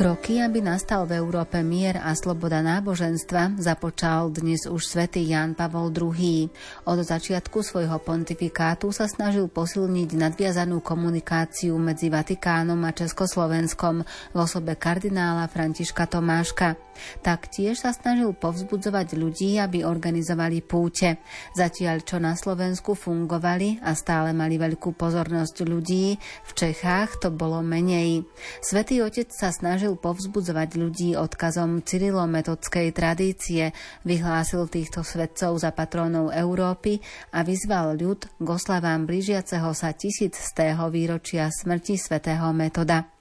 Kroky, aby nastal v Európe mier a sloboda náboženstva, započal dnes už svätý Ján Pavol II. Od začiatku svojho pontifikátu sa snažil posilniť nadviazanú komunikáciu medzi Vatikánom a Československom v osobe kardinála Františka Tomáška. Taktiež sa snažil povzbudzovať ľudí, aby organizovali púte. Zatiaľ, čo na Slovensku fungovali a stále mali veľkú pozornosť ľudí, v Čechách to bolo menej. Svetý Otec sa snažil povzbudzovať ľudí odkazom cyrilometodskej tradície, vyhlásil týchto svetcov za patrónov Európy a vyzval ľud k oslavám blížiaceho sa tisícstého výročia smrti svätého Metoda.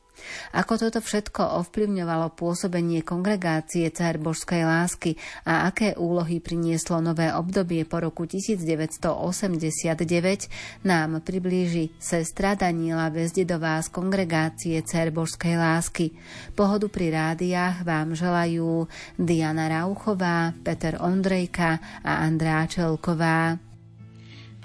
Ako toto všetko ovplyvňovalo pôsobenie kongregácie Cer Božskej lásky a aké úlohy prinieslo nové obdobie po roku 1989, nám priblíži sestra Daniela Vezdedová z kongregácie Cer Božskej lásky. Pohodu pri rádiách vám želajú Diana Rauchová, Peter Ondrejka a Andrá Čelková.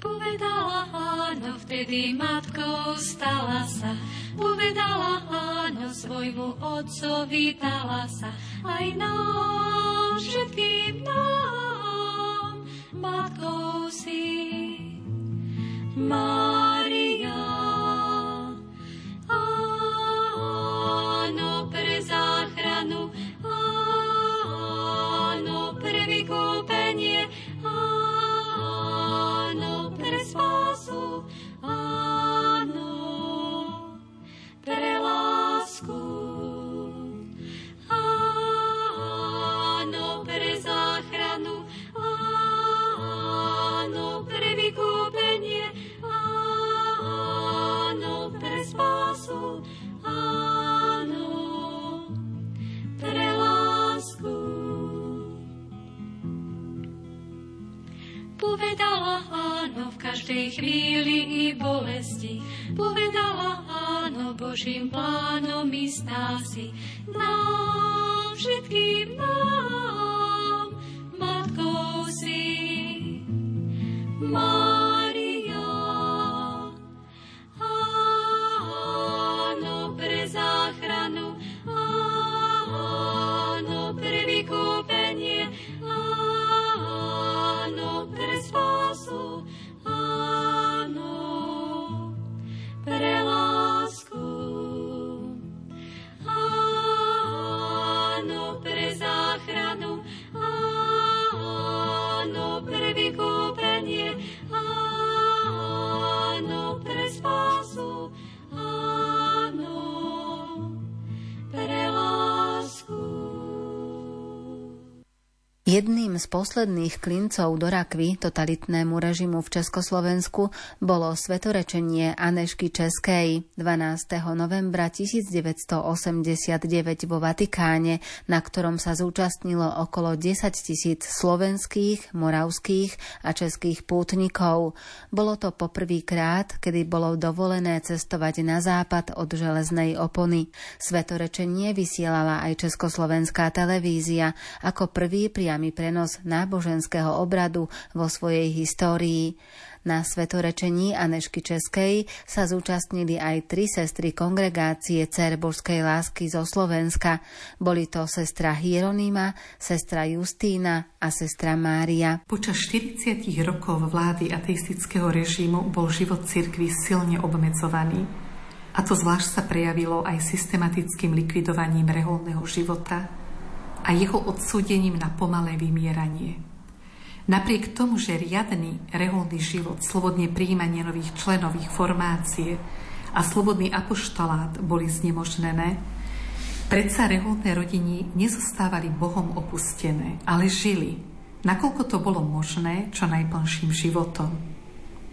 Povedala áno, vtedy matkou stala sa. Povedala áno svojmu otcovi, dala sa. Aj nám, všetkým nám, matkou si. Mária, бедный Jedným z posledných klincov do rakvy totalitnému režimu v Československu bolo svetorečenie Anešky Českej 12. novembra 1989 vo Vatikáne, na ktorom sa zúčastnilo okolo 10 tisíc slovenských, moravských a českých pútnikov. Bolo to poprvýkrát, kedy bolo dovolené cestovať na západ od železnej opony. Svetorečenie vysielala aj Československá televízia ako prvý priam priamy prenos náboženského obradu vo svojej histórii. Na svetorečení Anešky Českej sa zúčastnili aj tri sestry kongregácie Cer Božskej lásky zo Slovenska. Boli to sestra Hieronima, sestra Justína a sestra Mária. Počas 40 rokov vlády ateistického režimu bol život cirkvy silne obmedzovaný. A to zvlášť sa prejavilo aj systematickým likvidovaním reholného života, a jeho odsúdením na pomalé vymieranie. Napriek tomu, že riadny reholný život, slobodne príjmanie nových členov formácie a slobodný apoštolát boli znemožnené, predsa reholné rodiny nezostávali Bohom opustené, ale žili, nakoľko to bolo možné, čo najplnším životom.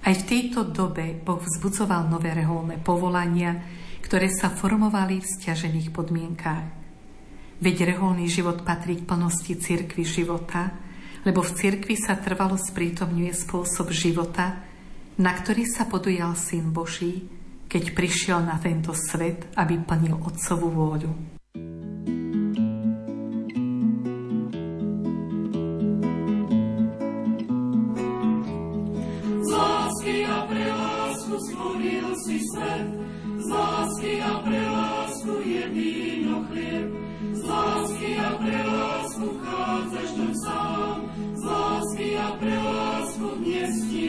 Aj v tejto dobe Boh vzbudzoval nové reholné povolania, ktoré sa formovali v stiažených podmienkách. Veď reholný život patrí k plnosti cirkvy života, lebo v cirkvi sa trvalo sprítomňuje spôsob života, na ktorý sa podujal Syn Boží, keď prišiel na tento svet, aby plnil Otcovú vôľu. Z lásky a pre lásku stvoril si svet, z a pre je víno chlieb. Lásky a pre lásku chádzaš tam sám, z a pre lásku dnes ti.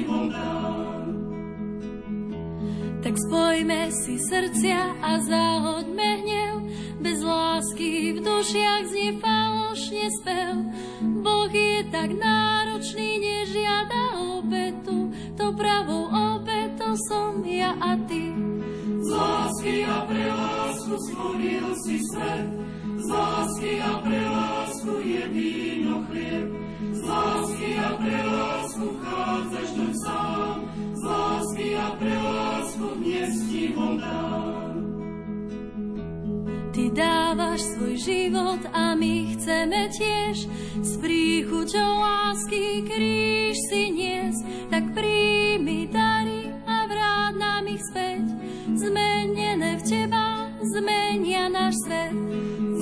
Tak spojme si srdcia a zahoďme hnev, bez lásky v dušiach znie falošne spev. Boh je tak náročný, nežiada obetu, to pravou obetou som ja a ty. Lásky a pre lásku stvoril si svet, z lásky a pre lásku je víno chlieb. Z lásky a pre lásku chádzaš tam sám, z lásky a pre lásku dnes ti ho. Ty dávaš svoj život a my chceme tiež s príchuťou lásky kríž si nies, tak príjmi dary a vráť nám ich späť. Zmenia náš svet.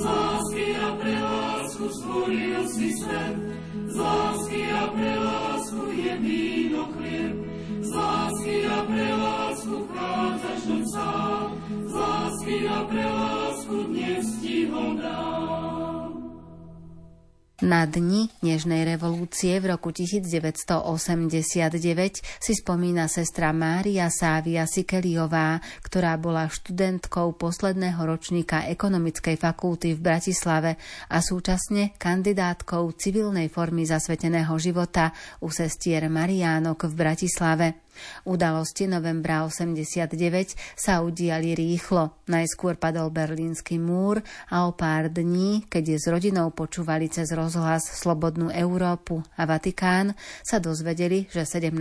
Z lásky a pre lásku stvoril si svet, z lásky a pre lásku je víno chlieb. Z lásky a pre Na dni Nežnej revolúcie v roku 1989 si spomína sestra Mária Sávia Sikeliová, ktorá bola študentkou posledného ročníka ekonomickej fakulty v Bratislave a súčasne kandidátkou civilnej formy zasveteného života u sestier Mariánok v Bratislave. Udalosti novembra 89 sa udiali rýchlo. Najskôr padol berlínsky múr a o pár dní, keď je s rodinou počúvali cez rozhlas Slobodnú Európu a Vatikán, sa dozvedeli, že 17.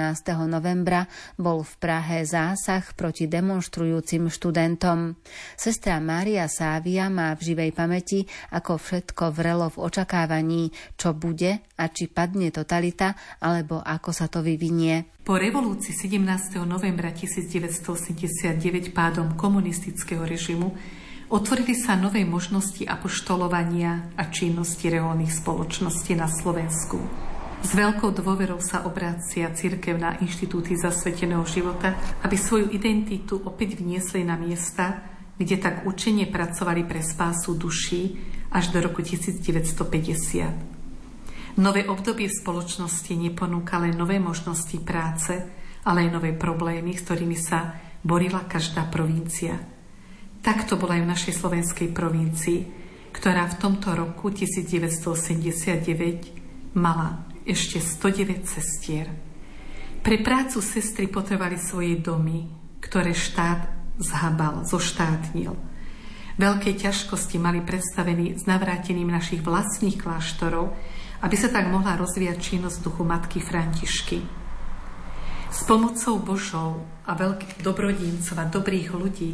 novembra bol v Prahe zásah proti demonstrujúcim študentom. Sestra Mária Sávia má v živej pamäti, ako všetko vrelo v očakávaní, čo bude a či padne totalita, alebo ako sa to vyvinie. Po revolúcii 17. novembra 1989 pádom komunistického režimu otvorili sa nové možnosti apoštolovania a činnosti reholných spoločností na Slovensku. S veľkou dôverou sa obrácia církev na inštitúty zasveteného života, aby svoju identitu opäť vniesli na miesta, kde tak učenie pracovali pre spásu duší až do roku 1950. Nové obdobie v spoločnosti neponúka len nové možnosti práce, ale aj nové problémy, s ktorými sa borila každá provincia. Takto bola aj v našej slovenskej provincii, ktorá v tomto roku 1989 mala ešte 109 sestier. Pre prácu sestry potrebovali svoje domy, ktoré štát zhabal, zoštátnil. Veľké ťažkosti mali predstavený s navrátením našich vlastných kláštorov, aby sa tak mohla rozvíjať činnosť duchu matky Františky. S pomocou Božou a veľkých dobrodincov a dobrých ľudí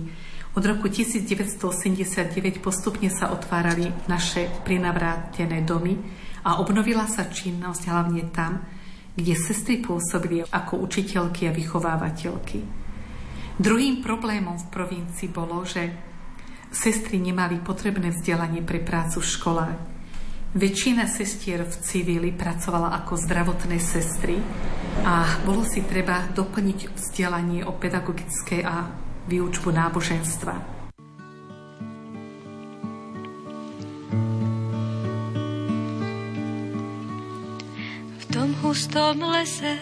od roku 1989 postupne sa otvárali naše prinavrátené domy a obnovila sa činnosť hlavne tam, kde sestry pôsobili ako učiteľky a vychovávateľky. Druhým problémom v provincii bolo, že sestry nemali potrebné vzdelanie pre prácu v školách Väčšina sestier v civili pracovala ako zdravotné sestry a bolo si treba doplniť vzdelanie o pedagogické a výučbu náboženstva. V tom hustom lese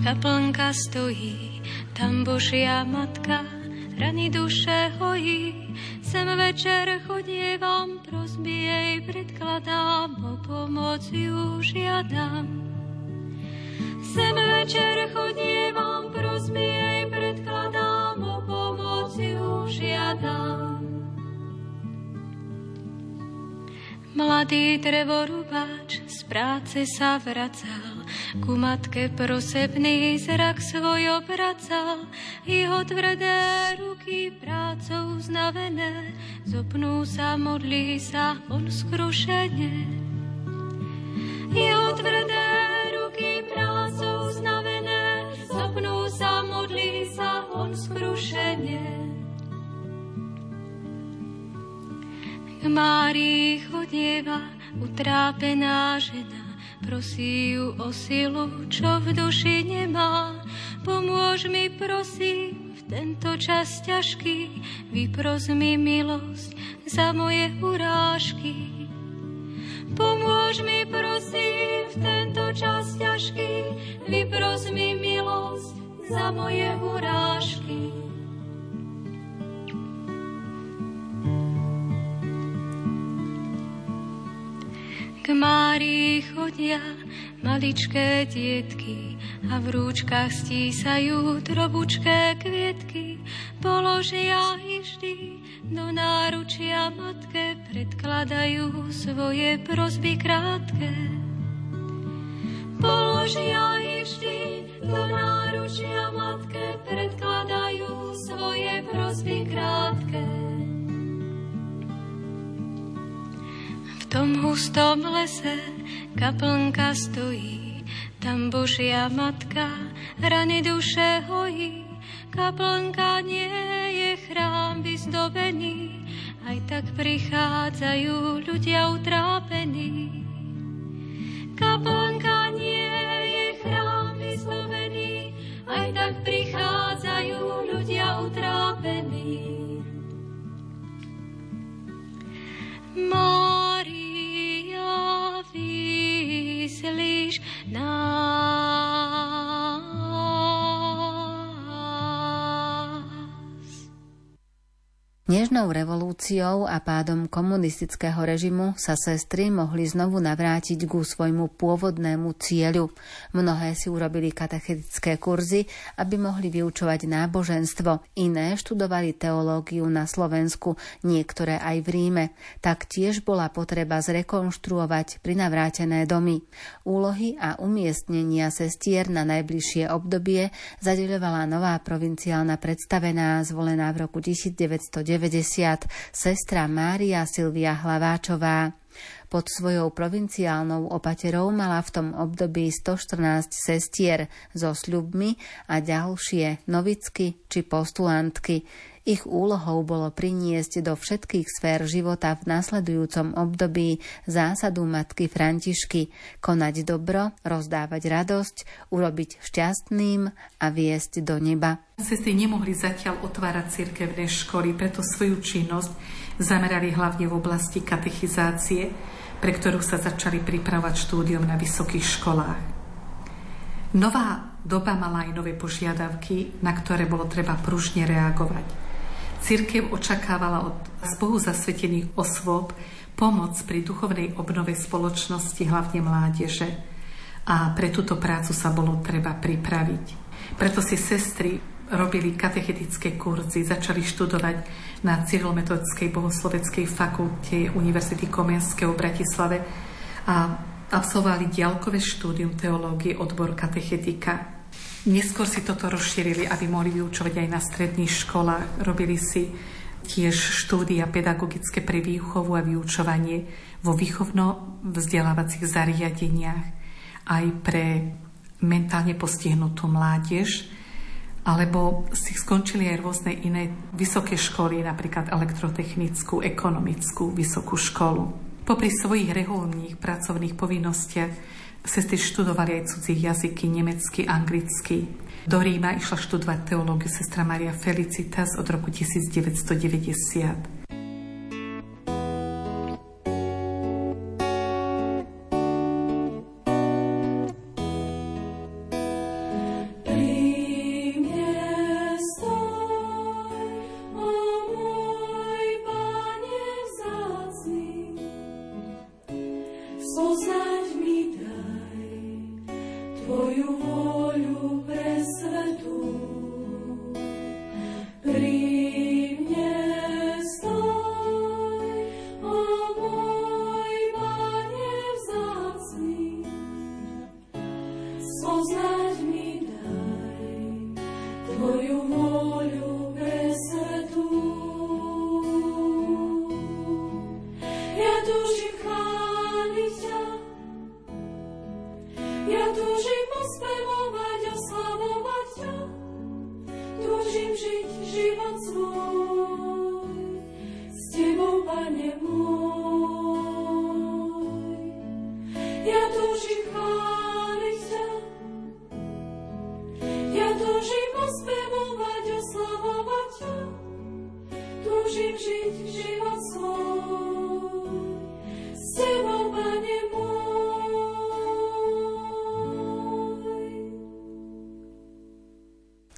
kaplnka stojí, tam Božia matka rany duše hojí, sem večer chodievam, prosby jej predkladám, o pomoc ju žiadam. Sem večer chodievam, prosby jej predkladám, o pomoc ju žiadam. Mladý drevorubáč práce sa vracal, ku matke prosebný zrak svoj obracal, jeho tvrdé ruky prácou znavené, zopnú sa, modlí sa, on skrušene. Jeho tvrdé ruky prácou znavené, zopnú sa, modlí sa, on skrušene. K Márii chodieva utrápená žena, prosí ju o silu, čo v duši nemá. Pomôž mi, prosím, v tento čas ťažký, vypros mi milosť za moje urážky. Pomôž mi, prosím, v tento čas ťažký, vypros mi milosť za moje urážky. K Márii chodia maličké dietky a v rúčkach stísajú drobučké kvietky. Položia ich vždy do náručia matke, predkladajú svoje prosby krátke. Položia vždy do náručia matke, predkladajú svoje prosby krátke. Tom hustom lese kaplnka stojí, tam Božia matka rany duše hojí. Kaplnka nie je chrám vyzdobený, aj tak prichádzajú ľudia utrápení. Kaplnka nie je chrám vyzdobený, aj tak prichádzajú ľudia utrápení. Mária now. Nežnou revolúciou a pádom komunistického režimu sa sestry mohli znovu navrátiť ku svojmu pôvodnému cieľu. Mnohé si urobili katechetické kurzy, aby mohli vyučovať náboženstvo. Iné študovali teológiu na Slovensku, niektoré aj v Ríme. Tak tiež bola potreba zrekonštruovať prinavrátené domy. Úlohy a umiestnenia sestier na najbližšie obdobie zadeľovala nová provinciálna predstavená zvolená v roku 1990 90 sestra Mária Silvia Hlaváčová. Pod svojou provinciálnou opaterou mala v tom období 114 sestier so sľubmi a ďalšie novicky či postulantky. Ich úlohou bolo priniesť do všetkých sfér života v nasledujúcom období zásadu matky Františky, konať dobro, rozdávať radosť, urobiť šťastným a viesť do neba. Sestry nemohli zatiaľ otvárať cirkevné školy, preto svoju činnosť zamerali hlavne v oblasti katechizácie, pre ktorú sa začali pripravať štúdium na vysokých školách. Nová doba mala aj nové požiadavky, na ktoré bolo treba pružne reagovať. Církev očakávala od Bohu zasvetených osôb pomoc pri duchovnej obnove spoločnosti, hlavne mládeže. A pre túto prácu sa bolo treba pripraviť. Preto si sestry robili katechetické kurzy, začali študovať na Cyrilmetodickej bohosloveckej fakulte Univerzity Komenského v Bratislave a absolvovali diaľkové štúdium teológie odbor katechetika Neskôr si toto rozšírili, aby mohli vyučovať aj na stredných školách. Robili si tiež štúdia pedagogické pre výchovu a vyučovanie vo výchovno-vzdelávacích zariadeniach aj pre mentálne postihnutú mládež, alebo si skončili aj rôzne iné vysoké školy, napríklad elektrotechnickú, ekonomickú vysokú školu. Popri svojich regulných pracovných povinnostiach Sestry študovali aj cudzí jazyky, nemecky, anglicky. Do Ríma išla študovať teológiu sestra Maria Felicitas od roku 1990.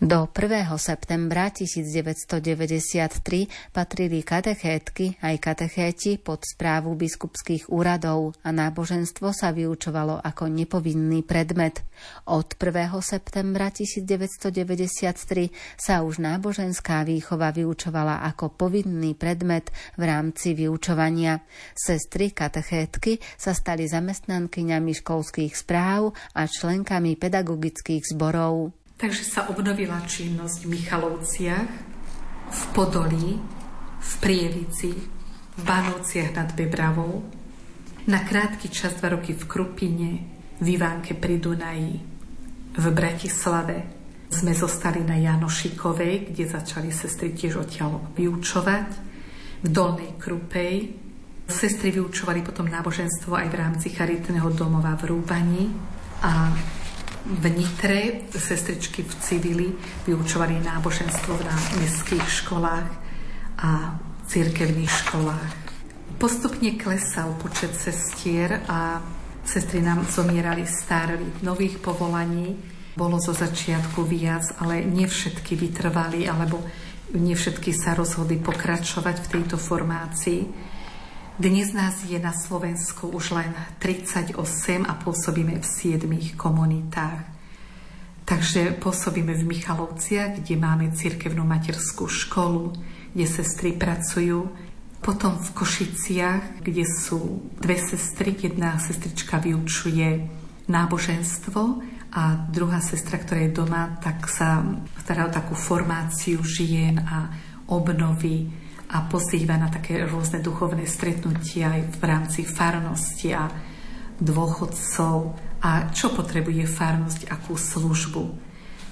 Do 1. septembra 1993 patrili katechétky aj katechéti pod správu biskupských úradov a náboženstvo sa vyučovalo ako nepovinný predmet. Od 1. septembra 1993 sa už náboženská výchova vyučovala ako povinný predmet v rámci vyučovania. Sestry katechétky sa stali zamestnankyňami školských správ a členkami pedagogických zborov. Takže sa obnovila činnosť v Michalovciach, v Podolí, v Prievici, v Banovciach nad Bebravou, na krátky čas dva roky v Krupine, v Ivánke pri Dunaji, v Bratislave. Sme zostali na Janošikovej, kde začali sestry tiež odtiaľ vyučovať. V Dolnej Krupej sestry vyučovali potom náboženstvo aj v rámci charitného domova v Rúbani a v Nitre sestričky v civili vyučovali náboženstvo na mestských školách a cirkevných školách. Postupne klesal počet sestier a sestry nám zomierali starli. Nových povolaní bolo zo začiatku viac, ale nie všetky vytrvali, alebo nie všetky sa rozhodli pokračovať v tejto formácii. Dnes nás je na Slovensku už len 38 a pôsobíme v 7 komunitách. Takže pôsobíme v Michalovciach, kde máme cirkevnú materskú školu, kde sestry pracujú. Potom v Košiciach, kde sú dve sestry, jedna sestrička vyučuje náboženstvo a druhá sestra, ktorá je doma, tak sa stará o takú formáciu žien a obnovy a pozýva na také rôzne duchovné stretnutia aj v rámci farnosti a dôchodcov a čo potrebuje farnosť, akú službu.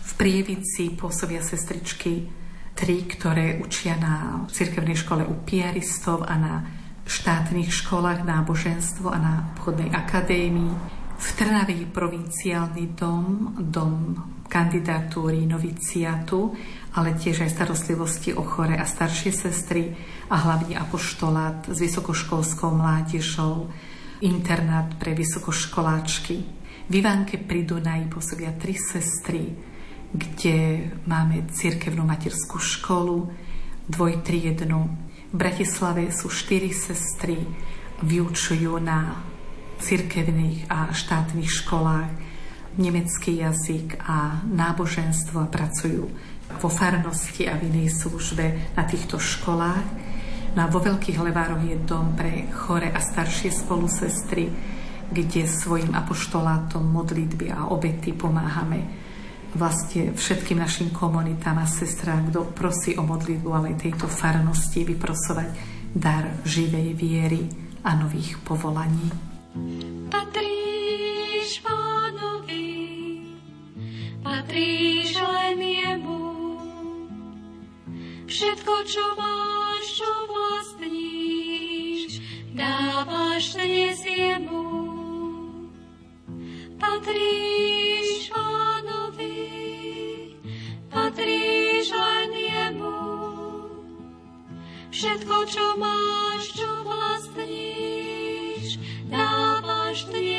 V Prievici pôsobia sestričky tri, ktoré učia na cirkevnej škole u piaristov a na štátnych školách náboženstvo a na obchodnej akadémii. V Trnave je provinciálny dom, dom kandidatúry noviciatu ale tiež aj starostlivosti o chore a staršie sestry a hlavne apoštolát s vysokoškolskou mládežou, internát pre vysokoškoláčky. V Ivánke pri Dunaji pôsobia tri sestry, kde máme cirkevnú materskú školu, dvojtriednu. V Bratislave sú štyri sestry, vyučujú na cirkevných a štátnych školách nemecký jazyk a náboženstvo a pracujú vo farnosti a v inej službe na týchto školách. No a vo Veľkých Levároch je dom pre chore a staršie spolusestry, kde svojim apoštolátom modlitby a obety pomáhame vlastne všetkým našim komunitám a sestrám, kto prosí o modlitbu, ale tejto farnosti vyprosovať dar živej viery a nových povolaní. Patríš pánovi, patríš len Všetko, čo máš, čo vlastníš, dávaš dnes jemu. Patríš pánovi, patríš len jemu. Všetko, čo máš, čo vlastníš, dávaš dnes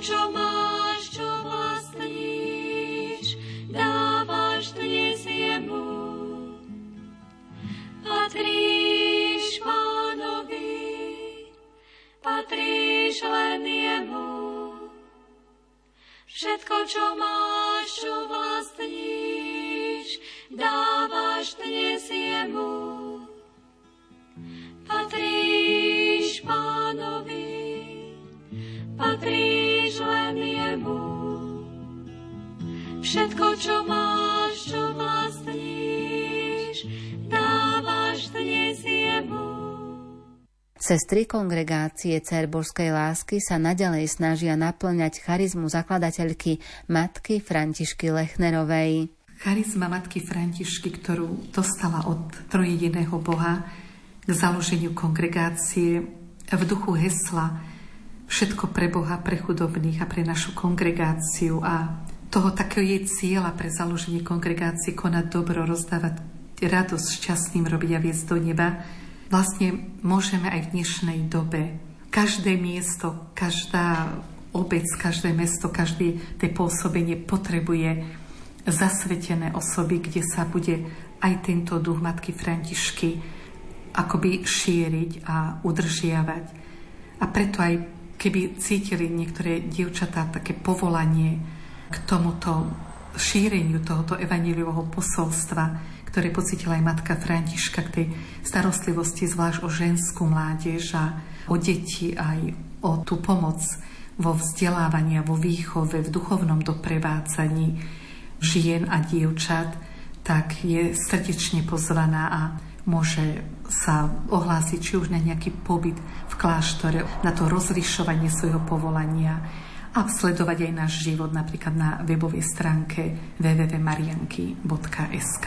čo máš, čo vlastníš, dávaš dnes jemu. Patríš pánovi, patríš len jemu. Všetko, čo máš, čo vlastníš, dávaš dnes jemu. Patríš pánovi, patríš Všetko, čo máš, čo vlastníš, dávaš dnes jemu. Sestry kongregácie Cerborskej lásky sa nadalej snažia naplňať charizmu zakladateľky matky Františky Lechnerovej. Charizma matky Františky, ktorú dostala od trojediného Boha k založeniu kongregácie v duchu hesla všetko pre Boha, pre chudobných a pre našu kongregáciu a toho takého jej cieľa pre založenie kongregácie konať dobro, rozdávať radosť šťastným robiť a viesť do neba, vlastne môžeme aj v dnešnej dobe. Každé miesto, každá obec, každé mesto, každé tie pôsobenie potrebuje zasvetené osoby, kde sa bude aj tento duch Matky Františky akoby šíriť a udržiavať. A preto aj keby cítili niektoré dievčatá také povolanie k tomuto šíreniu tohoto evaníliového posolstva, ktoré pocitila aj matka Františka k tej starostlivosti zvlášť o ženskú mládež a o deti aj o tú pomoc vo vzdelávaní a vo výchove, v duchovnom doprevádzaní žien a dievčat, tak je srdečne pozvaná a môže sa ohlásiť či už na nejaký pobyt v kláštore, na to rozlišovanie svojho povolania a sledovať aj náš život napríklad na webovej stránke www.marianky.sk.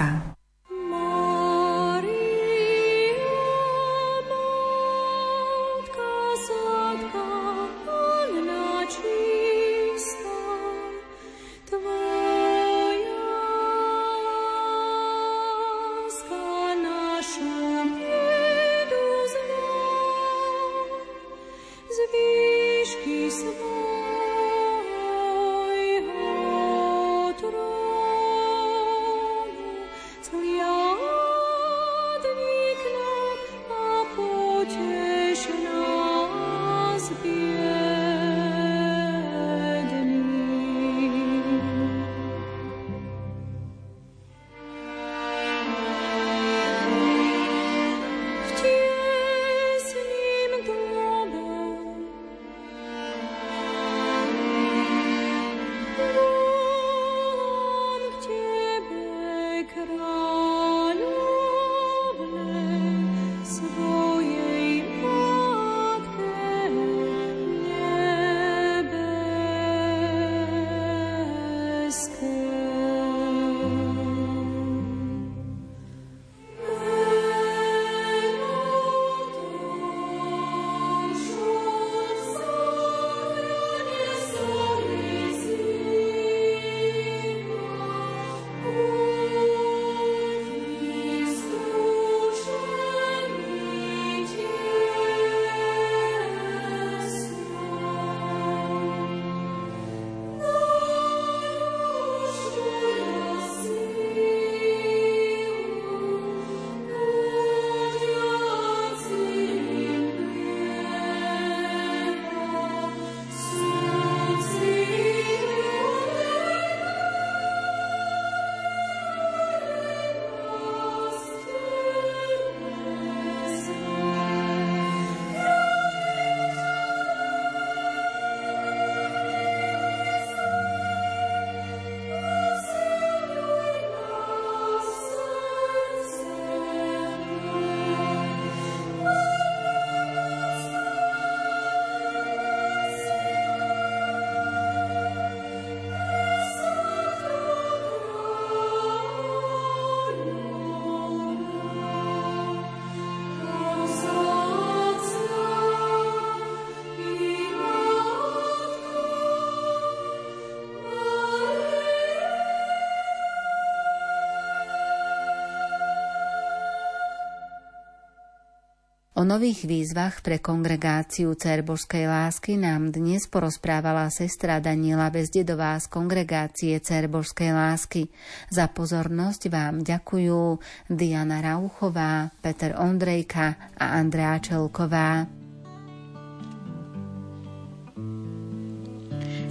O nových výzvach pre kongregáciu Cer Božskej lásky nám dnes porozprávala sestra Daniela Bezdedová z kongregácie Cer Božskej lásky. Za pozornosť vám ďakujú Diana Rauchová, Peter Ondrejka a Andrea Čelková.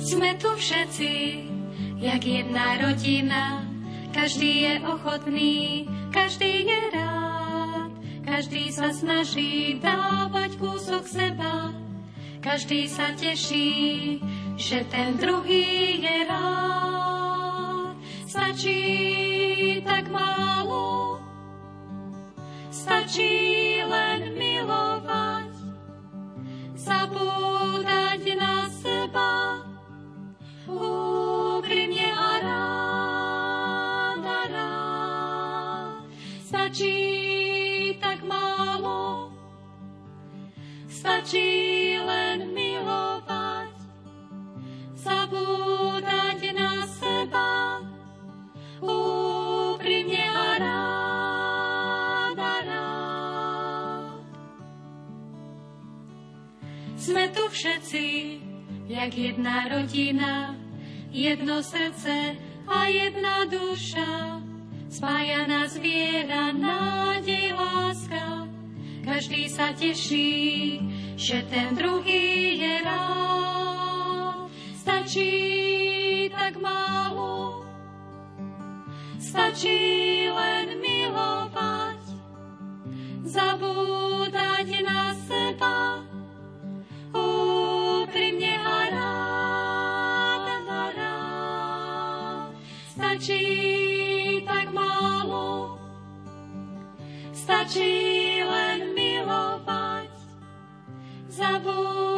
Sme tu všetci, jak jedna rodina, každý je ochotný, každý je rád každý sa snaží dávať kúsok seba, každý sa teší, že ten druhý je rád. Stačí tak málo, stačí len milovať, zabúdať na seba, úprimne stačí len milovať, zabúdať na seba, úprimne a rád a. Sme tu všetci, jak jedna rodina, jedno srdce a jedna duša, spája nás viera, nádej, láska každý sa teší, že ten druhý je rád. Stačí tak málo, stačí len milovať, zabúdať na seba, úprimne a rád, a rád. Stačí tak málo, stačí len milovať. Zabúdať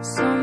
Some